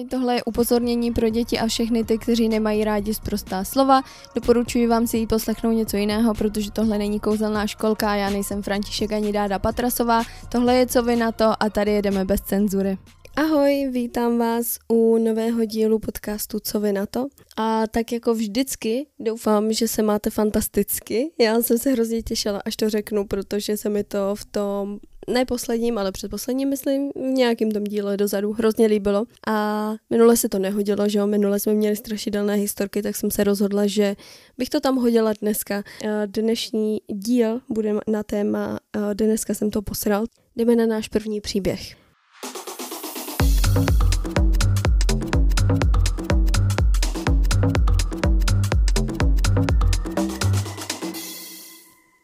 Ahoj, tohle je upozornění pro děti a všechny ty, kteří nemají rádi zprostá slova. Doporučuji vám si jí poslechnout něco jiného, protože tohle není kouzelná školka, já nejsem František ani Dáda Patrasová. Tohle je co vy na to a tady jedeme bez cenzury. Ahoj, vítám vás u nového dílu podcastu Co vy na to? A tak jako vždycky doufám, že se máte fantasticky. Já jsem se hrozně těšila, až to řeknu, protože se mi to v tom ne posledním, ale předposledním, myslím, v nějakým tom díle dozadu hrozně líbilo. A minule se to nehodilo, že jo, minule jsme měli strašidelné historky, tak jsem se rozhodla, že bych to tam hodila dneska. Dnešní díl bude na téma Dneska jsem to posral. Jdeme na náš první příběh.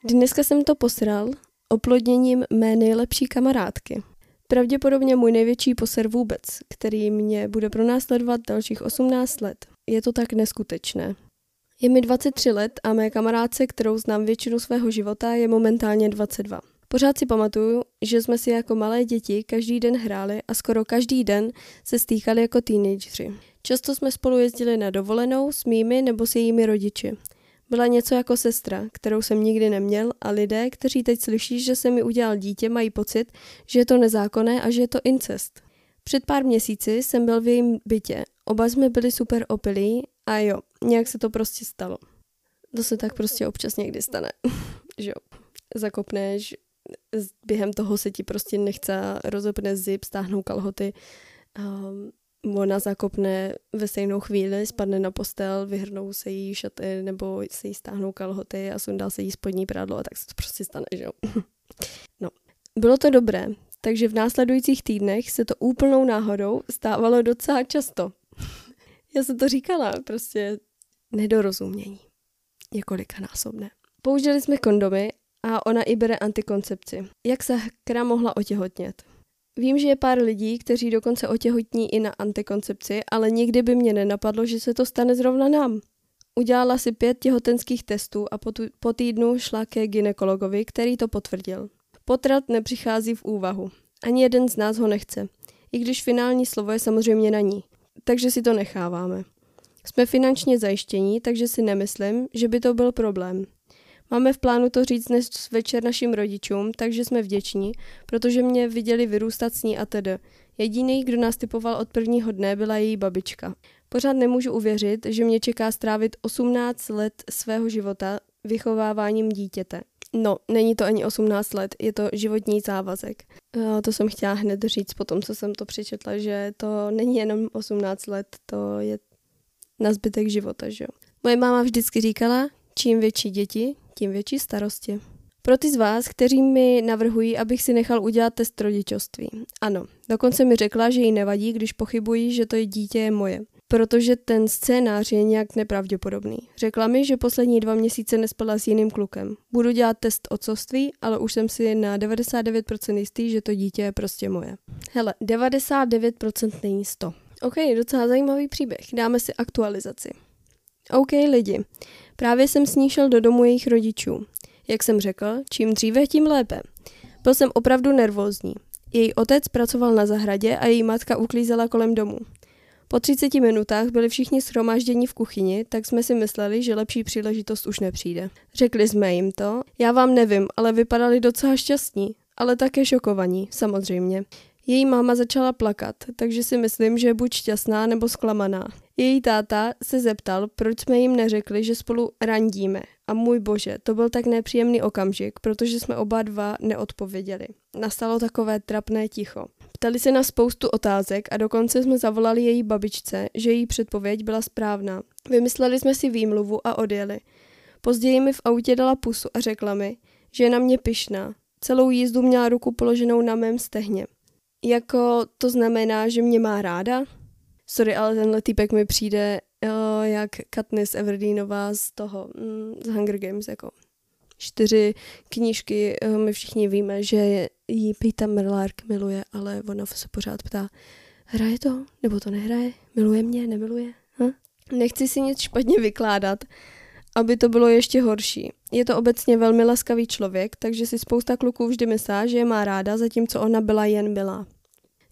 Dneska jsem to posral oplodněním mé nejlepší kamarádky. Pravděpodobně můj největší poser vůbec, který mě bude pronásledovat dalších 18 let. Je to tak neskutečné. Je mi 23 let a mé kamarádce, kterou znám většinu svého života, je momentálně 22. Pořád si pamatuju, že jsme si jako malé děti každý den hráli a skoro každý den se stýkali jako teenageři. Často jsme spolu jezdili na dovolenou s mými nebo s jejími rodiči. Byla něco jako sestra, kterou jsem nikdy neměl a lidé, kteří teď slyší, že se mi udělal dítě, mají pocit, že je to nezákonné a že je to incest. Před pár měsíci jsem byl v jejím bytě. Oba jsme byli super opilí a jo, nějak se to prostě stalo. To se tak prostě občas někdy stane, že jo. Zakopneš, během toho se ti prostě nechce rozopne zip, stáhnou kalhoty, um, ona zakopne ve stejnou chvíli, spadne na postel, vyhrnou se jí šaty nebo se jí stáhnou kalhoty a sundá se jí spodní prádlo a tak se to prostě stane, že jo. no. Bylo to dobré, takže v následujících týdnech se to úplnou náhodou stávalo docela často. Já jsem to říkala, prostě nedorozumění. Několika násobné. Použili jsme kondomy a ona i bere antikoncepci. Jak se hra mohla otěhotnět? Vím, že je pár lidí, kteří dokonce otěhotní i na antikoncepci, ale nikdy by mě nenapadlo, že se to stane zrovna nám. Udělala si pět těhotenských testů a po, tu, po týdnu šla ke ginekologovi, který to potvrdil. Potrat nepřichází v úvahu. Ani jeden z nás ho nechce. I když finální slovo je samozřejmě na ní. Takže si to necháváme. Jsme finančně zajištění, takže si nemyslím, že by to byl problém. Máme v plánu to říct dnes večer našim rodičům, takže jsme vděční, protože mě viděli vyrůstat s ní a tedy. Jediný, kdo nás typoval od prvního dne, byla její babička. Pořád nemůžu uvěřit, že mě čeká strávit 18 let svého života vychováváním dítěte. No, není to ani 18 let, je to životní závazek. To jsem chtěla hned říct po tom, co jsem to přečetla, že to není jenom 18 let, to je na zbytek života, že jo. Moje máma vždycky říkala, čím větší děti, tím větší starosti. Pro ty z vás, kteří mi navrhují, abych si nechal udělat test rodičovství. Ano, dokonce mi řekla, že jí nevadí, když pochybují, že to dítě je moje. Protože ten scénář je nějak nepravděpodobný. Řekla mi, že poslední dva měsíce nespala s jiným klukem. Budu dělat test otcovství, ale už jsem si na 99% jistý, že to dítě je prostě moje. Hele, 99% není 100. OK, docela zajímavý příběh. Dáme si aktualizaci. OK lidi, právě jsem s ní šel do domu jejich rodičů. Jak jsem řekl, čím dříve, tím lépe. Byl jsem opravdu nervózní. Její otec pracoval na zahradě a její matka uklízela kolem domu. Po 30 minutách byli všichni shromážděni v kuchyni, tak jsme si mysleli, že lepší příležitost už nepřijde. Řekli jsme jim to, já vám nevím, ale vypadali docela šťastní, ale také šokovaní, samozřejmě. Její máma začala plakat, takže si myslím, že je buď šťastná nebo zklamaná. Její táta se zeptal, proč jsme jim neřekli, že spolu randíme. A můj bože, to byl tak nepříjemný okamžik, protože jsme oba dva neodpověděli. Nastalo takové trapné ticho. Ptali se na spoustu otázek a dokonce jsme zavolali její babičce, že její předpověď byla správná. Vymysleli jsme si výmluvu a odjeli. Později mi v autě dala pusu a řekla mi, že je na mě pyšná. Celou jízdu měla ruku položenou na mém stehně. Jako to znamená, že mě má ráda? Sorry, ale tenhle týpek mi přijde uh, jak Katniss Everdeenová z toho, mm, z Hunger Games, jako čtyři knížky, uh, my všichni víme, že jí Pita Merlark miluje, ale ona se pořád ptá, hraje to, nebo to nehraje, miluje mě, nemiluje? Hm? Nechci si nic špatně vykládat, aby to bylo ještě horší. Je to obecně velmi laskavý člověk, takže si spousta kluků vždy myslá, že je má ráda, zatímco ona byla jen byla.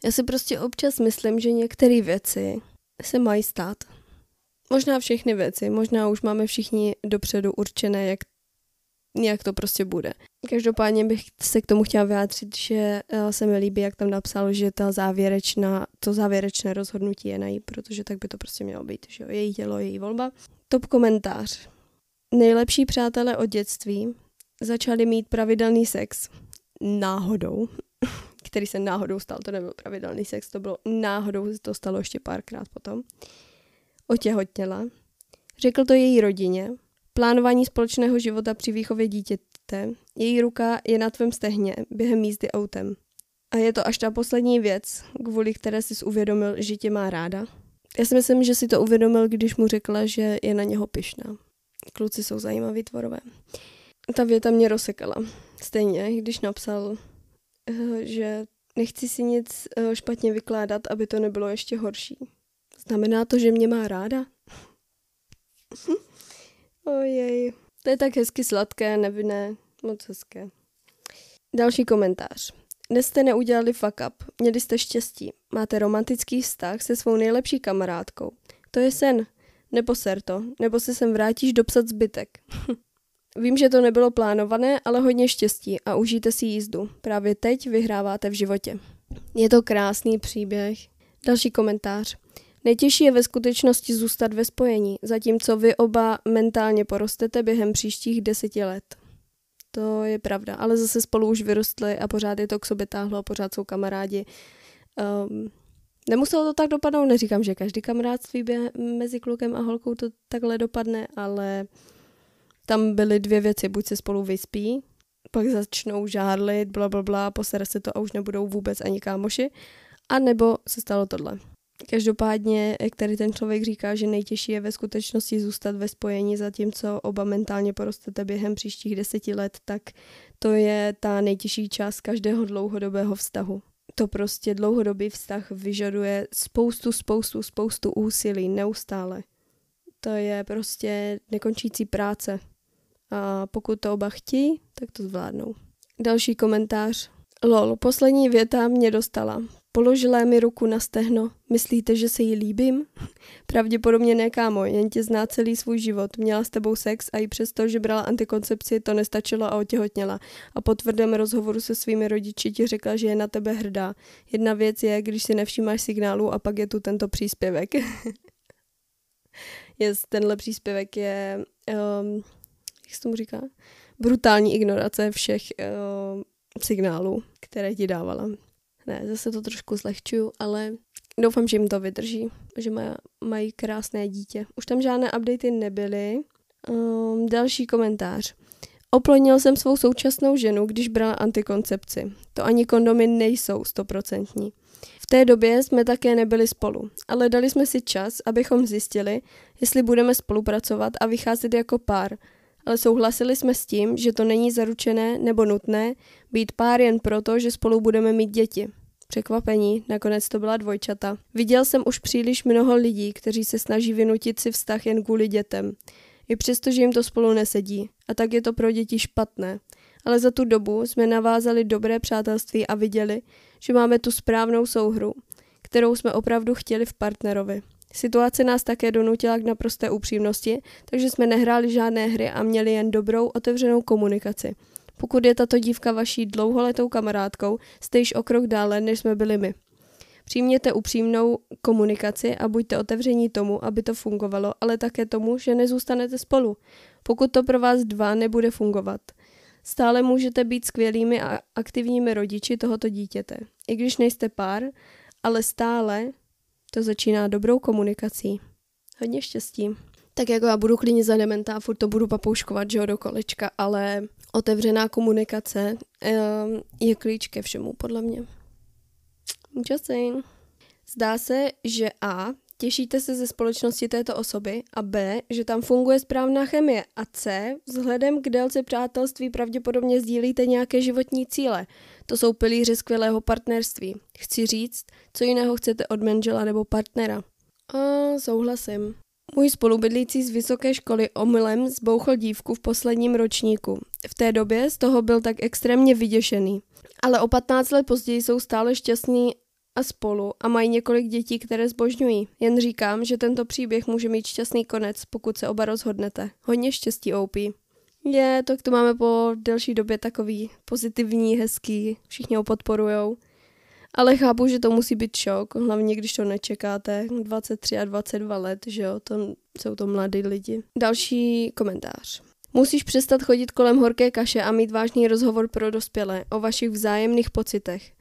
Já si prostě občas myslím, že některé věci se mají stát. Možná všechny věci, možná už máme všichni dopředu určené, jak, jak to prostě bude. Každopádně bych se k tomu chtěla vyjádřit, že eh, se mi líbí, jak tam napsal, že ta závěrečná, to závěrečné rozhodnutí je na jí, protože tak by to prostě mělo být, že jo, její tělo, její volba. Top komentář. Nejlepší přátelé od dětství začali mít pravidelný sex náhodou, který se náhodou stal, to nebyl pravidelný sex, to bylo náhodou, to stalo ještě párkrát potom. Otěhotněla. Řekl to její rodině. Plánování společného života při výchově dítěte. Její ruka je na tvém stehně během jízdy autem. A je to až ta poslední věc, kvůli které jsi uvědomil, že tě má ráda. Já si myslím, že si to uvědomil, když mu řekla, že je na něho pyšná. Kluci jsou zajímaví tvorové. Ta věta mě rozsekala. Stejně, když napsal, že nechci si nic eh, špatně vykládat, aby to nebylo ještě horší. Znamená to, že mě má ráda? Ojej, to je tak hezky sladké, nevinné, moc hezké. Další komentář. Dnes jste neudělali fuck up, měli jste štěstí, máte romantický vztah se svou nejlepší kamarádkou. To je sen, neposer to, nebo se sem vrátíš dopsat zbytek. Vím, že to nebylo plánované, ale hodně štěstí a užijte si jízdu. Právě teď vyhráváte v životě. Je to krásný příběh. Další komentář. Nejtěžší je ve skutečnosti zůstat ve spojení, zatímco vy oba mentálně porostete během příštích deseti let. To je pravda, ale zase spolu už vyrostli a pořád je to k sobě táhlo, pořád jsou kamarádi. Um, nemuselo to tak dopadnout, neříkám, že každý kamarádství mezi klukem a holkou to takhle dopadne, ale tam byly dvě věci, buď se spolu vyspí, pak začnou žádlit, bla, bla, bla, posere se to a už nebudou vůbec ani kámoši, a nebo se stalo tohle. Každopádně, jak tady ten člověk říká, že nejtěžší je ve skutečnosti zůstat ve spojení, zatímco oba mentálně porostete během příštích deseti let, tak to je ta nejtěžší část každého dlouhodobého vztahu. To prostě dlouhodobý vztah vyžaduje spoustu, spoustu, spoustu úsilí neustále. To je prostě nekončící práce. A pokud to oba chtějí, tak to zvládnou. Další komentář. Lol, poslední věta mě dostala. Položila mi ruku na stehno. Myslíte, že se jí líbím? Pravděpodobně ne, kámo, jen tě zná celý svůj život. Měla s tebou sex a i přesto, že brala antikoncepci, to nestačilo a otěhotněla. A po tvrdém rozhovoru se svými rodiči ti řekla, že je na tebe hrdá. Jedna věc je, když si nevšímáš signálu a pak je tu tento příspěvek. yes, tenhle příspěvek je, um, jak se tomu říká? Brutální ignorace všech um, signálů, které ti dávala. Ne, zase to trošku zlehčuju, ale doufám, že jim to vydrží, že maj, mají krásné dítě. Už tam žádné updaty nebyly. Um, další komentář. Oplodnil jsem svou současnou ženu, když brala antikoncepci. To ani kondomy nejsou stoprocentní. V té době jsme také nebyli spolu, ale dali jsme si čas, abychom zjistili, jestli budeme spolupracovat a vycházet jako pár, souhlasili jsme s tím, že to není zaručené nebo nutné být pár jen proto, že spolu budeme mít děti. Překvapení, nakonec to byla dvojčata. Viděl jsem už příliš mnoho lidí, kteří se snaží vynutit si vztah jen kvůli dětem. I přesto, že jim to spolu nesedí. A tak je to pro děti špatné. Ale za tu dobu jsme navázali dobré přátelství a viděli, že máme tu správnou souhru, kterou jsme opravdu chtěli v partnerovi. Situace nás také donutila k naprosté upřímnosti, takže jsme nehráli žádné hry a měli jen dobrou, otevřenou komunikaci. Pokud je tato dívka vaší dlouholetou kamarádkou, jste již o krok dále, než jsme byli my. Přijměte upřímnou komunikaci a buďte otevření tomu, aby to fungovalo, ale také tomu, že nezůstanete spolu. Pokud to pro vás dva nebude fungovat, stále můžete být skvělými a aktivními rodiči tohoto dítěte. I když nejste pár, ale stále to začíná dobrou komunikací. Hodně štěstí. Tak jako já budu klidně za dementa a furt to budu papouškovat, že jo, do kolečka, ale otevřená komunikace um, je klíč ke všemu, podle mě. Just saying. Zdá se, že A. Těšíte se ze společnosti této osoby a B. Že tam funguje správná chemie a C. Vzhledem k délce přátelství pravděpodobně sdílíte nějaké životní cíle. To jsou pilíře skvělého partnerství. Chci říct, co jiného chcete od manžela nebo partnera. A souhlasím. Můj spolubydlící z vysoké školy omylem zbouchl dívku v posledním ročníku. V té době z toho byl tak extrémně vyděšený. Ale o 15 let později jsou stále šťastní a spolu a mají několik dětí, které zbožňují. Jen říkám, že tento příběh může mít šťastný konec, pokud se oba rozhodnete. Hodně štěstí, OP. Je, tak to máme po delší době takový pozitivní, hezký, všichni ho podporujou. Ale chápu, že to musí být šok, hlavně když to nečekáte. 23 a 22 let, že jo, to jsou to mladí lidi. Další komentář. Musíš přestat chodit kolem horké kaše a mít vážný rozhovor pro dospělé o vašich vzájemných pocitech.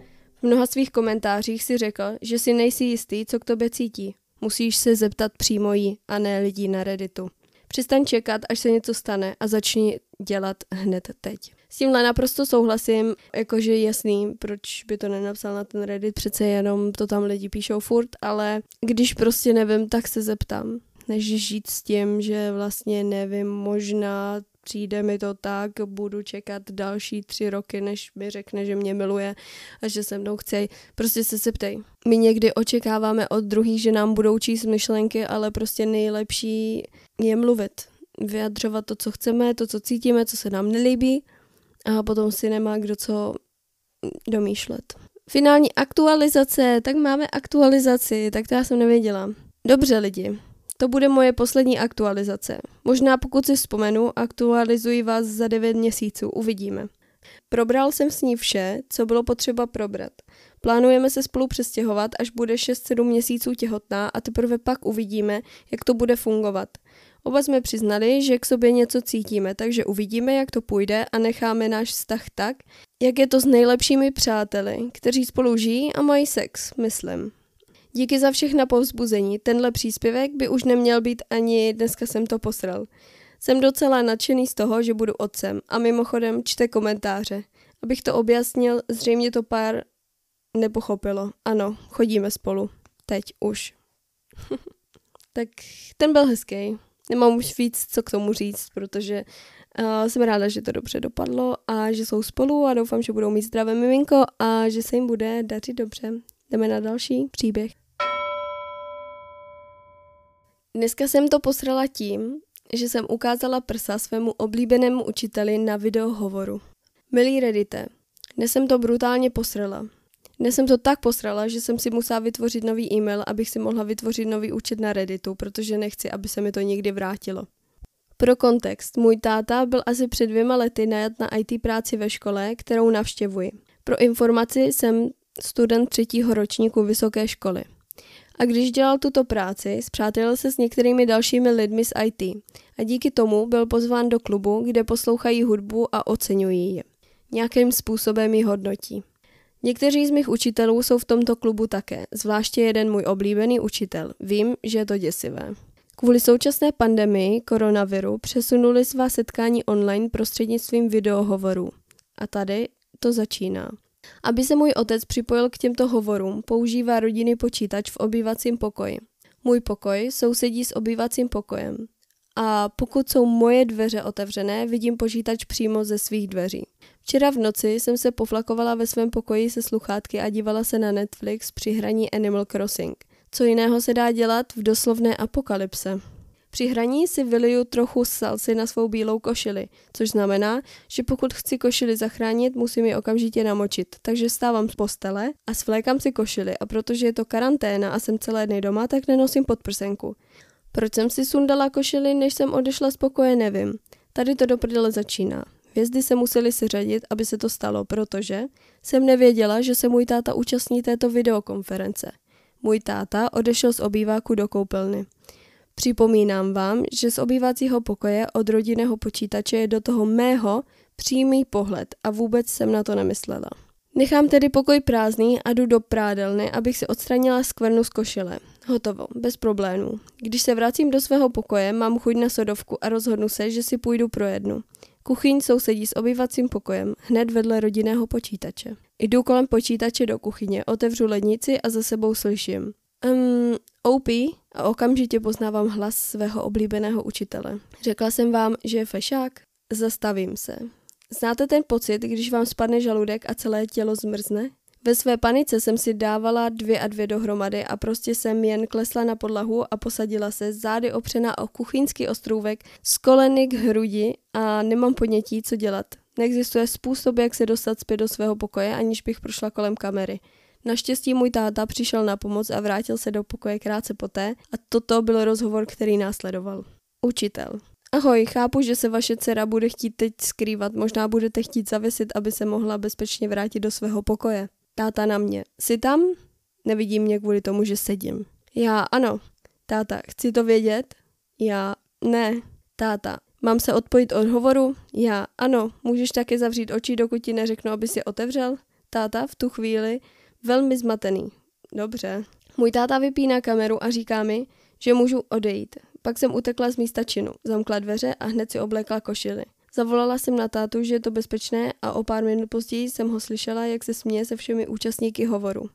V mnoha svých komentářích si řekl, že si nejsi jistý, co k tobě cítí. Musíš se zeptat přímo jí a ne lidí na Redditu. Přestaň čekat, až se něco stane a začni dělat hned teď. S tímhle naprosto souhlasím, jakože jasný, proč by to nenapsal na ten Reddit, přece jenom to tam lidi píšou furt, ale když prostě nevím, tak se zeptám než žít s tím, že vlastně nevím, možná přijde mi to tak, budu čekat další tři roky, než mi řekne, že mě miluje a že se mnou chce. Prostě se zeptej. My někdy očekáváme od druhých, že nám budou číst myšlenky, ale prostě nejlepší je mluvit. Vyjadřovat to, co chceme, to, co cítíme, co se nám nelíbí a potom si nemá kdo co domýšlet. Finální aktualizace, tak máme aktualizaci, tak to já jsem nevěděla. Dobře lidi, to bude moje poslední aktualizace. Možná pokud si vzpomenu, aktualizuji vás za 9 měsíců, uvidíme. Probral jsem s ní vše, co bylo potřeba probrat. Plánujeme se spolu přestěhovat, až bude 6-7 měsíců těhotná a teprve pak uvidíme, jak to bude fungovat. Oba jsme přiznali, že k sobě něco cítíme, takže uvidíme, jak to půjde a necháme náš vztah tak, jak je to s nejlepšími přáteli, kteří spolu žijí a mají sex, myslím. Díky za všechna povzbuzení. Tenhle příspěvek by už neměl být ani dneska jsem to posral. Jsem docela nadšený z toho, že budu otcem a mimochodem čte komentáře. Abych to objasnil, zřejmě to pár nepochopilo. Ano, chodíme spolu. Teď už. tak ten byl hezký. Nemám už víc, co k tomu říct, protože uh, jsem ráda, že to dobře dopadlo a že jsou spolu a doufám, že budou mít zdravé miminko a že se jim bude dařit dobře. Jdeme na další příběh. Dneska jsem to posrala tím, že jsem ukázala prsa svému oblíbenému učiteli na videohovoru. Milý Reddite, dnes jsem to brutálně posrala. Dnes jsem to tak posrala, že jsem si musela vytvořit nový e-mail, abych si mohla vytvořit nový účet na Redditu, protože nechci, aby se mi to nikdy vrátilo. Pro kontext, můj táta byl asi před dvěma lety najat na IT práci ve škole, kterou navštěvuji. Pro informaci jsem student třetího ročníku vysoké školy. A když dělal tuto práci, zpřátelil se s některými dalšími lidmi z IT a díky tomu byl pozván do klubu, kde poslouchají hudbu a oceňují ji. Nějakým způsobem ji hodnotí. Někteří z mých učitelů jsou v tomto klubu také, zvláště jeden můj oblíbený učitel. Vím, že je to děsivé. Kvůli současné pandemii koronaviru přesunuli svá setkání online prostřednictvím videohovorů. A tady to začíná. Aby se můj otec připojil k těmto hovorům, používá rodinný počítač v obývacím pokoji. Můj pokoj sousedí s obývacím pokojem. A pokud jsou moje dveře otevřené, vidím počítač přímo ze svých dveří. Včera v noci jsem se poflakovala ve svém pokoji se sluchátky a dívala se na Netflix při hraní Animal Crossing. Co jiného se dá dělat v doslovné apokalypse? Při hraní si vyliju trochu salsy na svou bílou košili, což znamená, že pokud chci košili zachránit, musím ji okamžitě namočit. Takže stávám z postele a svlékám si košili a protože je to karanténa a jsem celé dny doma, tak nenosím podprsenku. Proč jsem si sundala košili, než jsem odešla z pokoje, nevím. Tady to do prdele začíná. Hvězdy se museli seřadit, aby se to stalo, protože jsem nevěděla, že se můj táta účastní této videokonference. Můj táta odešel z obýváku do koupelny. Připomínám vám, že z obývacího pokoje od rodinného počítače je do toho mého přímý pohled a vůbec jsem na to nemyslela. Nechám tedy pokoj prázdný a jdu do prádelny, abych si odstranila skvrnu z košile. Hotovo, bez problémů. Když se vracím do svého pokoje, mám chuť na sodovku a rozhodnu se, že si půjdu pro jednu. Kuchyň sousedí s obyvacím pokojem, hned vedle rodinného počítače. Jdu kolem počítače do kuchyně, otevřu lednici a za sebou slyším. Um, OP a okamžitě poznávám hlas svého oblíbeného učitele. Řekla jsem vám, že je fešák? Zastavím se. Znáte ten pocit, když vám spadne žaludek a celé tělo zmrzne? Ve své panice jsem si dávala dvě a dvě dohromady a prostě jsem jen klesla na podlahu a posadila se zády opřená o kuchyňský ostrůvek z koleny k hrudi a nemám podnětí, co dělat. Neexistuje způsob, jak se dostat zpět do svého pokoje, aniž bych prošla kolem kamery. Naštěstí můj táta přišel na pomoc a vrátil se do pokoje krátce poté a toto byl rozhovor, který následoval. Učitel. Ahoj, chápu, že se vaše dcera bude chtít teď skrývat, možná budete chtít zavěsit, aby se mohla bezpečně vrátit do svého pokoje. Táta na mě. Jsi tam? Nevidím mě kvůli tomu, že sedím. Já ano. Táta, chci to vědět? Já ne. Táta, mám se odpojit od hovoru? Já ano. Můžeš taky zavřít oči, dokud ti neřeknu, aby si otevřel? Táta v tu chvíli velmi zmatený. Dobře. Můj táta vypíná kameru a říká mi, že můžu odejít. Pak jsem utekla z místa činu, zamkla dveře a hned si oblékla košily. Zavolala jsem na tátu, že je to bezpečné a o pár minut později jsem ho slyšela, jak se směje se všemi účastníky hovoru.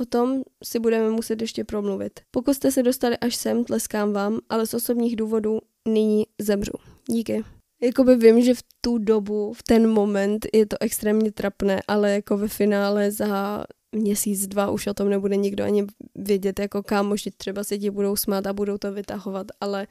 O tom si budeme muset ještě promluvit. Pokud jste se dostali až sem, tleskám vám, ale z osobních důvodů nyní zemřu. Díky. Jakoby vím, že v tu dobu, v ten moment je to extrémně trapné, ale jako ve finále za měsíc, dva už o tom nebude nikdo ani vědět, jako kámoši třeba se ti budou smát a budou to vytahovat, ale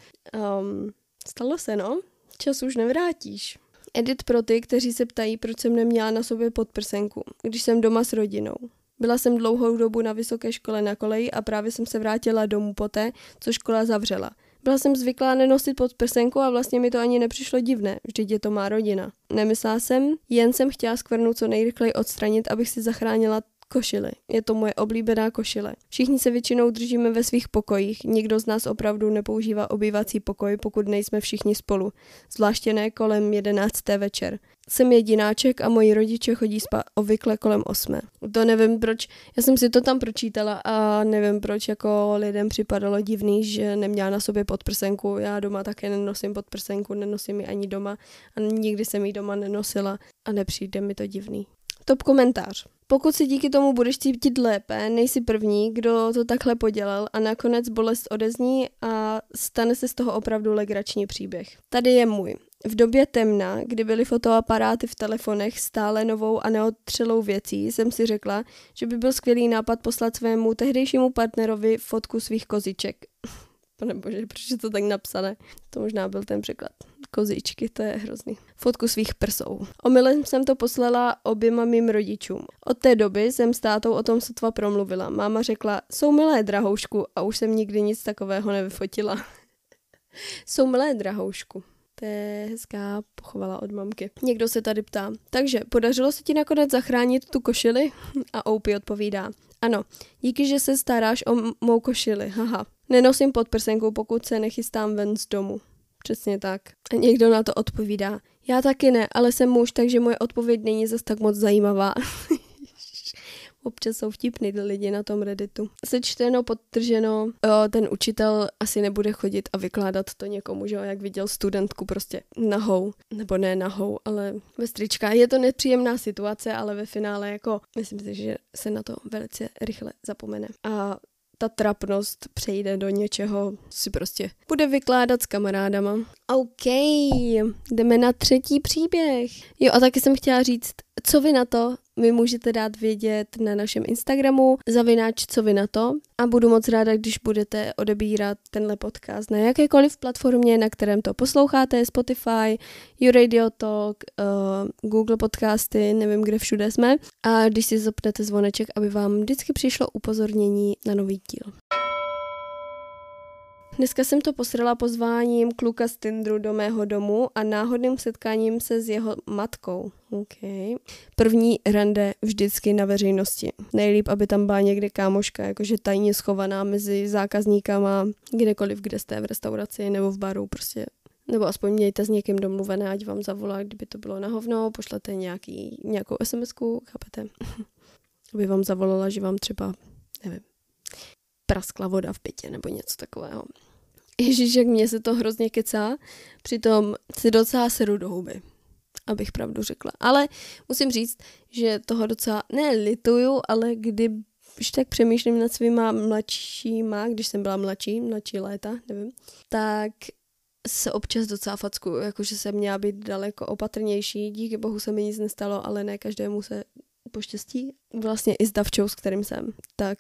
um, stalo se, no. Čas už nevrátíš. Edit pro ty, kteří se ptají, proč jsem neměla na sobě podprsenku, když jsem doma s rodinou. Byla jsem dlouhou dobu na vysoké škole na koleji a právě jsem se vrátila domů poté, co škola zavřela. Byla jsem zvyklá nenosit pod prsenku a vlastně mi to ani nepřišlo divné, vždyť je to má rodina. Nemyslela jsem, jen jsem chtěla skvrnu co nejrychleji odstranit, abych si zachránila košily. Je to moje oblíbená košile. Všichni se většinou držíme ve svých pokojích. Nikdo z nás opravdu nepoužívá obývací pokoj, pokud nejsme všichni spolu. Zvláště ne kolem jedenácté večer. Jsem jedináček a moji rodiče chodí spát obvykle kolem osmé. To nevím proč, já jsem si to tam pročítala a nevím proč jako lidem připadalo divný, že neměla na sobě podprsenku. Já doma také nenosím podprsenku, nenosím ji ani doma a nikdy jsem ji doma nenosila a nepřijde mi to divný. Top komentář. Pokud si díky tomu budeš cítit lépe, nejsi první, kdo to takhle podělal a nakonec bolest odezní a stane se z toho opravdu legrační příběh. Tady je můj. V době temna, kdy byly fotoaparáty v telefonech stále novou a neodtřelou věcí, jsem si řekla, že by byl skvělý nápad poslat svému tehdejšímu partnerovi fotku svých koziček. Pane bože, proč je to tak napsané? To možná byl ten překlad. Kozičky, to je hrozný. Fotku svých prsou. Omylem jsem to poslala oběma mým rodičům. Od té doby jsem s tátou o tom sotva promluvila. Máma řekla, jsou milé drahoušku a už jsem nikdy nic takového nevyfotila. jsou milé drahoušku. To je hezká pochovala od mamky. Někdo se tady ptá. Takže, podařilo se ti nakonec zachránit tu košili? A Opie odpovídá. Ano, díky, že se staráš o mou košili, haha. Nenosím podprsenku, pokud se nechystám ven z domu. Přesně tak. A někdo na to odpovídá. Já taky ne, ale jsem muž, takže moje odpověď není zase tak moc zajímavá. Občas jsou vtipný lidi na tom Redditu. Sečteno, podtrženo, ten učitel asi nebude chodit a vykládat to někomu, že jo, jak viděl studentku prostě nahou, nebo ne nahou, ale ve strička. Je to nepříjemná situace, ale ve finále jako myslím si, že se na to velice rychle zapomene. A ta trapnost přejde do něčeho, si prostě bude vykládat s kamarádama. OK, jdeme na třetí příběh. Jo a taky jsem chtěla říct, co vy na to? Mi můžete dát vědět na našem Instagramu, zavináč co vy na to a budu moc ráda, když budete odebírat tenhle podcast na jakékoliv platformě, na kterém to posloucháte, Spotify, YouRadio Talk, uh, Google podcasty, nevím, kde všude jsme a když si zapnete zvoneček, aby vám vždycky přišlo upozornění na nový díl. Dneska jsem to posrala pozváním kluka z Tindru do mého domu a náhodným setkáním se s jeho matkou. Okay. První rande vždycky na veřejnosti. Nejlíp, aby tam byla někde kámoška, jakože tajně schovaná mezi zákazníkama, kdekoliv, kde jste v restauraci nebo v baru, prostě nebo aspoň mějte s někým domluvené, ať vám zavolá, kdyby to bylo na hovno, pošlete nějaký, nějakou SMS-ku, chápete? aby vám zavolala, že vám třeba, nevím, praskla voda v bytě nebo něco takového. Ježíš, jak mě se to hrozně kecá, přitom si docela seru do huby, abych pravdu řekla. Ale musím říct, že toho docela nelituju, ale kdy když tak přemýšlím nad svýma mladšíma, když jsem byla mladší, mladší léta, nevím, tak se občas docela facku, jakože jsem měla být daleko opatrnější. Díky bohu se mi nic nestalo, ale ne každému se poštěstí. Vlastně i s Davčou, s kterým jsem, tak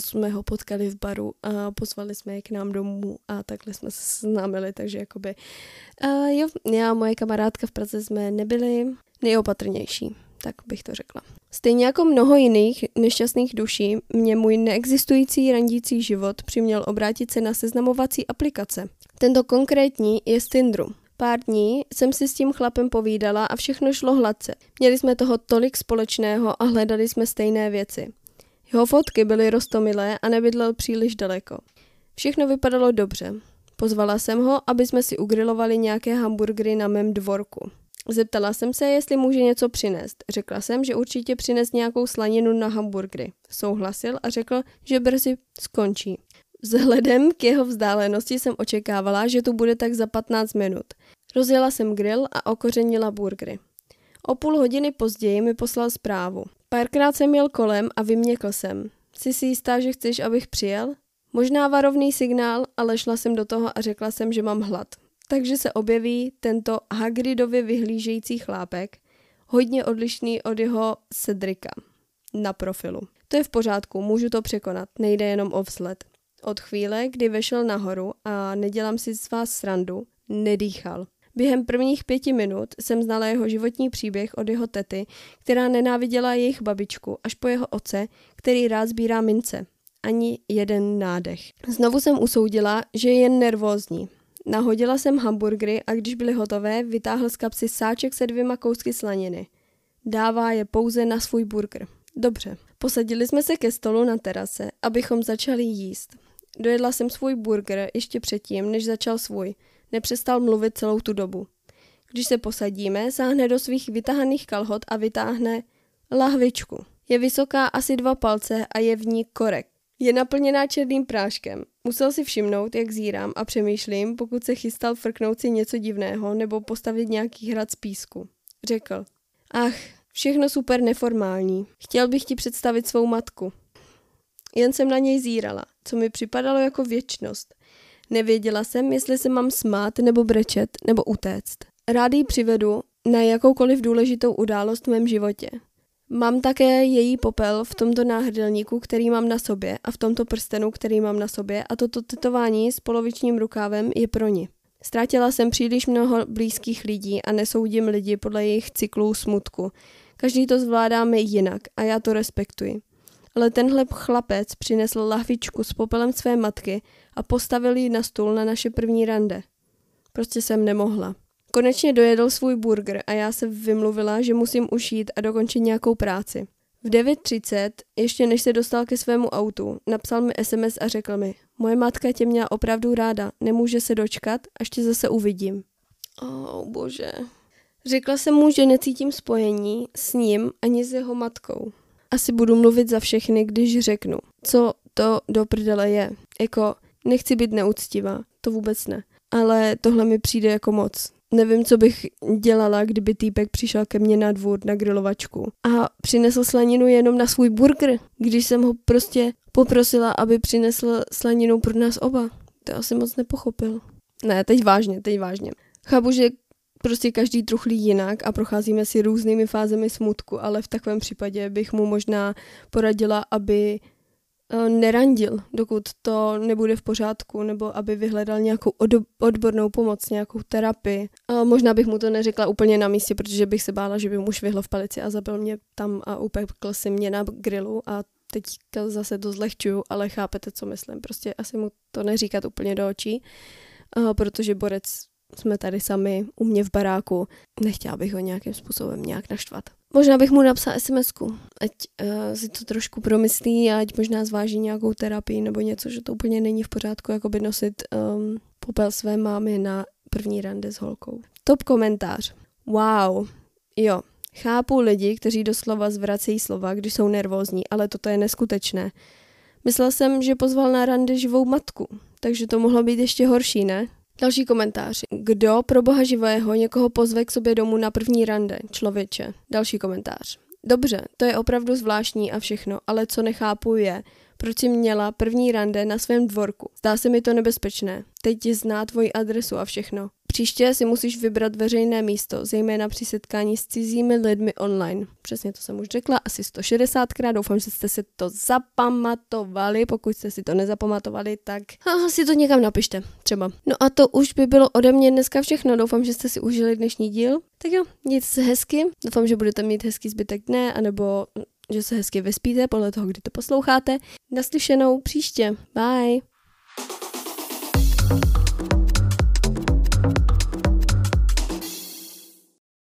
jsme ho potkali v baru a pozvali jsme je k nám domů a takhle jsme se seznámili, takže jakoby uh, jo, já a moje kamarádka v Praze jsme nebyli nejopatrnější. tak bych to řekla. Stejně jako mnoho jiných nešťastných duší, mě můj neexistující randící život přiměl obrátit se na seznamovací aplikace. Tento konkrétní je z Tinderu. Pár dní jsem si s tím chlapem povídala a všechno šlo hladce. Měli jsme toho tolik společného a hledali jsme stejné věci. Jeho fotky byly rostomilé a nebydlel příliš daleko. Všechno vypadalo dobře. Pozvala jsem ho, aby jsme si ugrilovali nějaké hamburgery na mém dvorku. Zeptala jsem se, jestli může něco přinést. Řekla jsem, že určitě přines nějakou slaninu na hamburgery. Souhlasil a řekl, že brzy skončí. Vzhledem k jeho vzdálenosti jsem očekávala, že tu bude tak za 15 minut. Rozjela jsem grill a okořenila burgery. O půl hodiny později mi poslal zprávu. Párkrát jsem jel kolem a vyměkl jsem. Jsi si jistá, že chceš, abych přijel? Možná varovný signál, ale šla jsem do toho a řekla jsem, že mám hlad. Takže se objeví tento Hagridově vyhlížející chlápek, hodně odlišný od jeho Cedrika na profilu. To je v pořádku, můžu to překonat, nejde jenom o vzhled. Od chvíle, kdy vešel nahoru a nedělám si z vás srandu, nedýchal. Během prvních pěti minut jsem znala jeho životní příběh od jeho tety, která nenáviděla jejich babičku, až po jeho oce, který rád sbírá mince. Ani jeden nádech. Znovu jsem usoudila, že je jen nervózní. Nahodila jsem hamburgery a když byly hotové, vytáhl z kapsy sáček se dvěma kousky slaniny. Dává je pouze na svůj burger. Dobře. Posadili jsme se ke stolu na terase, abychom začali jíst. Dojedla jsem svůj burger ještě předtím, než začal svůj. Nepřestal mluvit celou tu dobu. Když se posadíme, sáhne do svých vytahaných kalhot a vytáhne lahvičku. Je vysoká asi dva palce a je v ní korek. Je naplněná černým práškem. Musel si všimnout, jak zírám a přemýšlím, pokud se chystal frknout si něco divného nebo postavit nějaký hrad z písku. Řekl. Ach, všechno super neformální. Chtěl bych ti představit svou matku. Jen jsem na něj zírala, co mi připadalo jako věčnost. Nevěděla jsem, jestli se mám smát nebo brečet nebo utéct. Rád ji přivedu na jakoukoliv důležitou událost v mém životě. Mám také její popel v tomto náhrdelníku, který mám na sobě a v tomto prstenu, který mám na sobě a toto tetování s polovičním rukávem je pro ní. Ztrátila jsem příliš mnoho blízkých lidí a nesoudím lidi podle jejich cyklů smutku. Každý to zvládáme jinak a já to respektuji. Ale tenhle chlapec přinesl lahvičku s popelem své matky a postavil ji na stůl na naše první rande. Prostě jsem nemohla. Konečně dojedl svůj burger a já se vymluvila, že musím ušít a dokončit nějakou práci. V 9.30, ještě než se dostal ke svému autu, napsal mi SMS a řekl mi, moje matka tě měla opravdu ráda, nemůže se dočkat, až tě zase uvidím. Oh, bože. Řekla jsem mu, že necítím spojení s ním ani s jeho matkou. Asi budu mluvit za všechny, když řeknu, co to do prdele je. Jako, nechci být neúctivá, to vůbec ne. Ale tohle mi přijde jako moc. Nevím, co bych dělala, kdyby týpek přišel ke mně na dvůr na grilovačku a přinesl slaninu jenom na svůj burger, když jsem ho prostě poprosila, aby přinesl slaninu pro nás oba. To asi moc nepochopil. Ne, teď vážně, teď vážně. Chápu, že prostě každý truchlí jinak a procházíme si různými fázemi smutku, ale v takovém případě bych mu možná poradila, aby nerandil, dokud to nebude v pořádku, nebo aby vyhledal nějakou odbornou pomoc, nějakou terapii. A možná bych mu to neřekla úplně na místě, protože bych se bála, že by mu švihlo v palici a zabil mě tam a upekl si mě na grilu a teď zase to zlehčuju, ale chápete, co myslím. Prostě asi mu to neříkat úplně do očí, eh, protože borec jsme tady sami u mě v baráku. Nechtěla bych ho nějakým způsobem nějak naštvat. Možná bych mu napsal sms ať uh, si to trošku promyslí a ať možná zváží nějakou terapii nebo něco, že to úplně není v pořádku, jako by nosit um, popel své mámy na první rande s holkou. Top komentář. Wow. Jo, chápu lidi, kteří doslova zvracejí slova, když jsou nervózní, ale toto je neskutečné. Myslel jsem, že pozval na rande živou matku, takže to mohlo být ještě horší, ne? Další komentář. Kdo pro boha živého někoho pozve k sobě domů na první rande, člověče? Další komentář. Dobře, to je opravdu zvláštní a všechno, ale co nechápu je, proč jsi měla první rande na svém dvorku. Zdá se mi to nebezpečné. Teď zná tvoji adresu a všechno. Příště si musíš vybrat veřejné místo, zejména při setkání s cizími lidmi online. Přesně to jsem už řekla, asi 160krát. Doufám, že jste si to zapamatovali. Pokud jste si to nezapamatovali, tak si to někam napište, třeba. No a to už by bylo ode mě dneska všechno. Doufám, že jste si užili dnešní díl. Tak jo, se hezky. Doufám, že budete mít hezký zbytek dne, anebo že se hezky vyspíte podle toho, kdy to posloucháte. Naslyšenou příště. Bye.